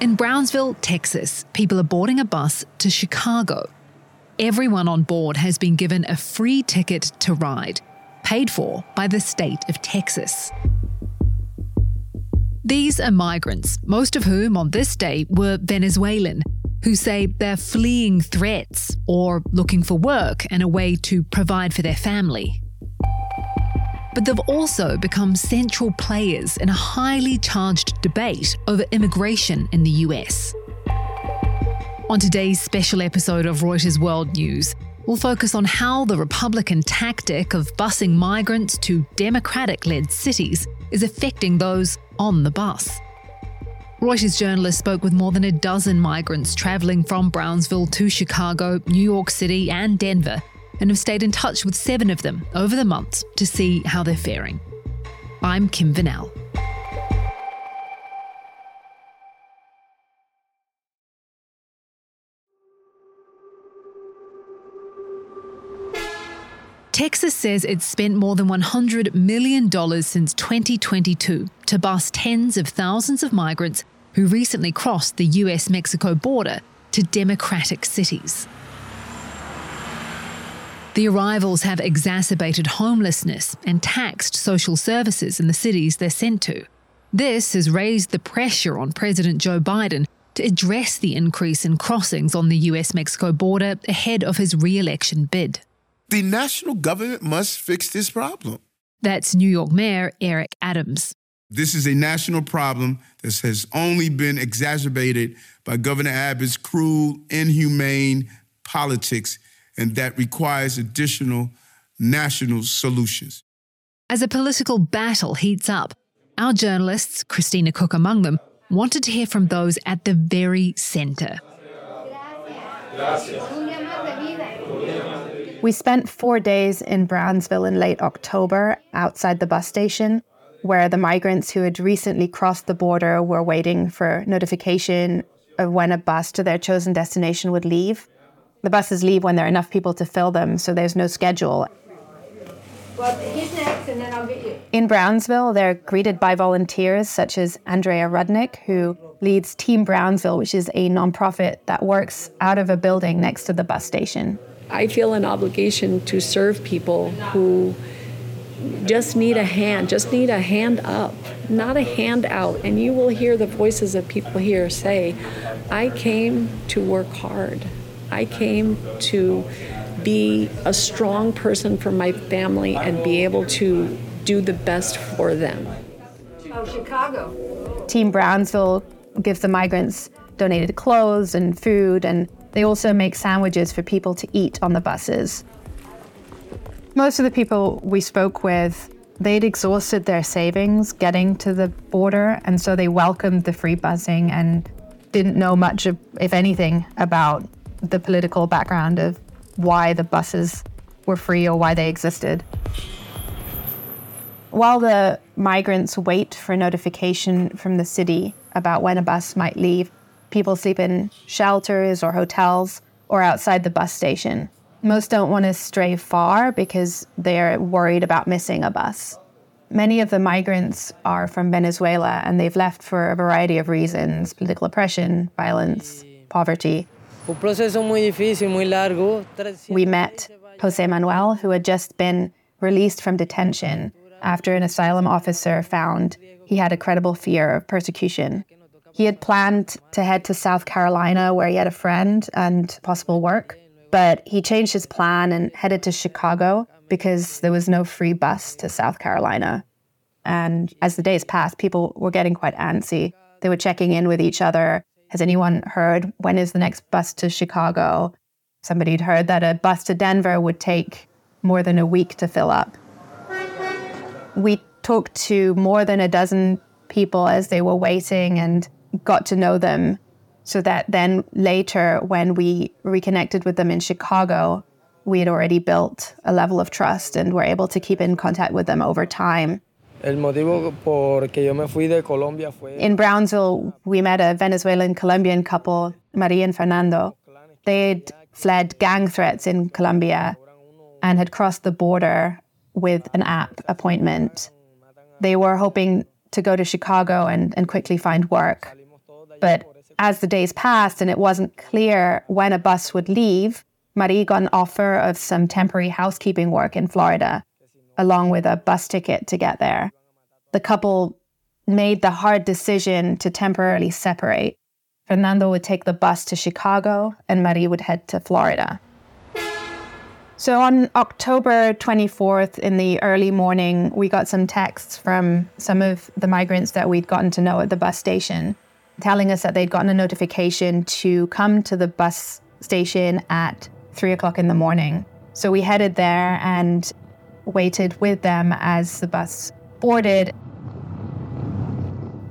In Brownsville, Texas, people are boarding a bus to Chicago. Everyone on board has been given a free ticket to ride, paid for by the state of Texas. These are migrants, most of whom on this day were Venezuelan, who say they're fleeing threats or looking for work and a way to provide for their family. But they've also become central players in a highly charged debate over immigration in the US. On today's special episode of Reuters World News, we'll focus on how the Republican tactic of busing migrants to Democratic led cities is affecting those on the bus. Reuters journalists spoke with more than a dozen migrants travelling from Brownsville to Chicago, New York City, and Denver, and have stayed in touch with seven of them over the months to see how they're faring. I'm Kim Vanell. Texas says it's spent more than $100 million since 2022 to bus tens of thousands of migrants who recently crossed the US Mexico border to democratic cities. The arrivals have exacerbated homelessness and taxed social services in the cities they're sent to. This has raised the pressure on President Joe Biden to address the increase in crossings on the US Mexico border ahead of his re election bid. The national government must fix this problem. That's New York Mayor Eric Adams. This is a national problem that has only been exacerbated by Governor Abbott's cruel, inhumane politics, and that requires additional national solutions. As a political battle heats up, our journalists, Kristina Cooke among them, wanted to hear from those at the very centre. We spent four days in Brownsville in late October outside the bus station, where the migrants who had recently crossed the border were waiting for notification of when a bus to their chosen destination would leave. The buses leave when there are enough people to fill them, so there's no schedule. Well, he's next, and then I'll get you. In Brownsville, they're greeted by volunteers such as Andrea Rudnik, who leads Team Brownsville, which is a nonprofit that works out of a building next to the bus station. I feel an obligation to serve people who just need a hand, just need a hand up, not a handout. And you will hear the voices of people here say, I came to work hard. I came to be a strong person for my family and be able to do the best for them. Oh, Chicago. Team Brownsville gives the migrants donated clothes and food and they also make sandwiches for people to eat on the buses. Most of the people we spoke with, they'd exhausted their savings getting to the border, and so they welcomed the free busing and didn't know much, of, if anything, about the political background of why the buses were free or why they existed. While the migrants wait for notification from the city about when a bus might leave, People sleep in shelters or hotels or outside the bus station. Most don't want to stray far because they're worried about missing a bus. Many of the migrants are from Venezuela and they've left for a variety of reasons political oppression, violence, poverty. We met Jose Manuel, who had just been released from detention after an asylum officer found he had a credible fear of persecution. He had planned to head to South Carolina where he had a friend and possible work, but he changed his plan and headed to Chicago because there was no free bus to South Carolina. And as the days passed, people were getting quite antsy. They were checking in with each other. Has anyone heard when is the next bus to Chicago? Somebody had heard that a bus to Denver would take more than a week to fill up. We talked to more than a dozen people as they were waiting, and got to know them so that then later, when we reconnected with them in Chicago, we had already built a level of trust and were able to keep in contact with them over time. In Brownsville, we met a Venezuelan Colombian couple, Maria and Fernando. They'd fled gang threats in Colombia and had crossed the border with an app appointment. They were hoping to go to Chicago and, and quickly find work. But as the days passed and it wasn't clear when a bus would leave, Marie got an offer of some temporary housekeeping work in Florida, along with a bus ticket to get there. The couple made the hard decision to temporarily separate. Fernando would take the bus to Chicago and Marie would head to Florida. So on October 24th, in the early morning, we got some texts from some of the migrants that we'd gotten to know at the bus station telling us that they'd gotten a notification to come to the bus station at three o'clock in the morning. So we headed there and waited with them as the bus boarded.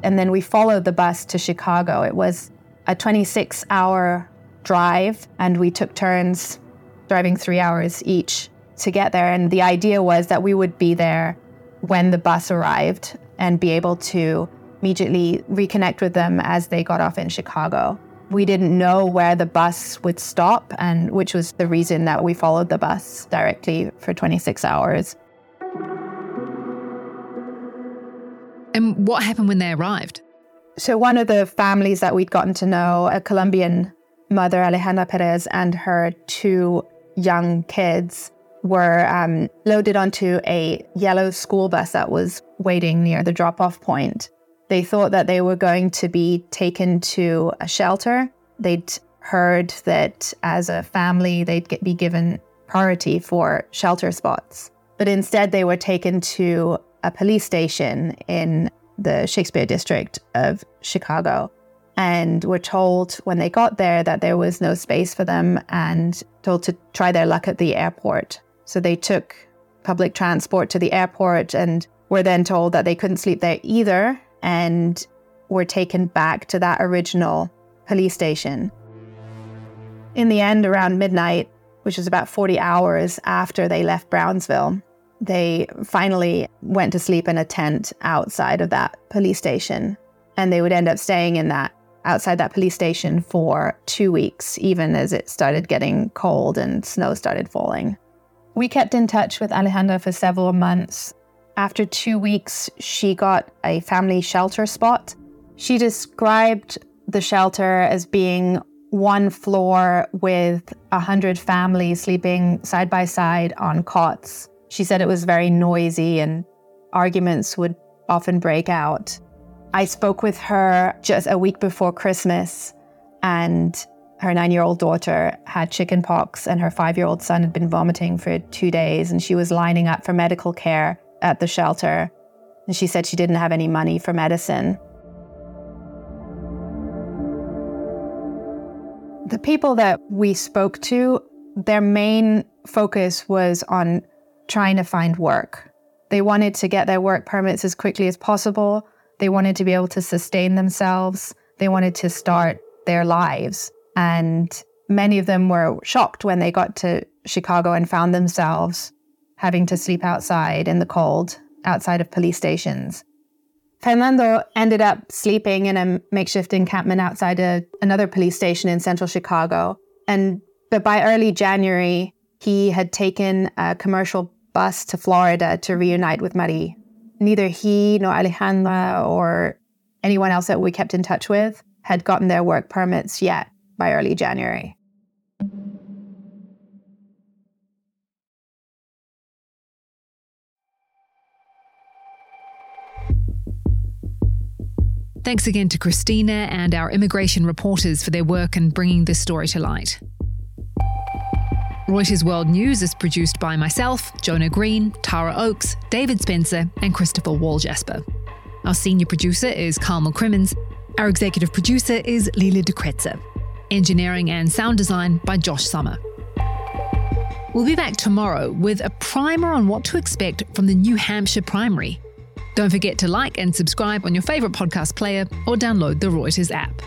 And then we followed the bus to Chicago. It was a 26 hour drive, and we took turns driving three hours each to get there. And the idea was that we would be there when the bus arrived and be able to immediately reconnect with them as they got off in Chicago. We didn't know where the bus would stop, and which was the reason that we followed the bus directly for 26 hours. And what happened when they arrived? So, one of the families that we'd gotten to know, a Colombian mother, Alejandra Perez, and her two young kids, were um, loaded onto a yellow school bus that was waiting near the drop off point. They thought that they were going to be taken to a shelter. They'd heard that as a family, they'd get, be given priority for shelter spots. But instead, they were taken to a police station in the Shakespeare district of Chicago and were told when they got there that there was no space for them and told to try their luck at the airport. So they took public transport to the airport and were then told that they couldn't sleep there either and were taken back to that original police station. In the end, around midnight, which was about 40 hours after they left Brownsville, they finally went to sleep in a tent outside of that police station. And they would end up staying in that outside that police station for two weeks, even as it started getting cold and snow started falling. We kept in touch with Alejandra for several months after two weeks, she got a family shelter spot. She described the shelter as being one floor with a hundred families sleeping side by side on cots. She said it was very noisy and arguments would often break out. I spoke with her just a week before Christmas, and her nine year old daughter had chickenpox, and her five year old son had been vomiting for two days, and she was lining up for medical care at the shelter. And she said she didn't have any money for medicine. The people that we spoke to, their main focus was on trying to find work. They wanted to get their work permits as quickly as possible. They wanted to be able to sustain themselves. They wanted to start their lives. And many of them were shocked when they got to Chicago and found themselves having to sleep outside in the cold outside of police stations. Fernando ended up sleeping in a makeshift encampment outside a, another police station in central Chicago. And but by early January, he had taken a commercial bus to Florida to reunite with Marie. Neither he nor Alejandra or anyone else that we kept in touch with had gotten their work permits yet by early January. Thanks again to Kristina and our immigration reporters for their work in bringing this story to light. Reuters World News is produced by myself, Jonah Green, Tara Oakes, David Spencer, and Christopher Walljasper. Our senior producer is Carmel Crimmins. Our executive producer is Lila DeKretzer. Engineering and sound design by Josh Summer. We'll be back tomorrow with a primer on what to expect from the New Hampshire primary don't forget to like and subscribe on your favourite podcast player or download the Reuters app.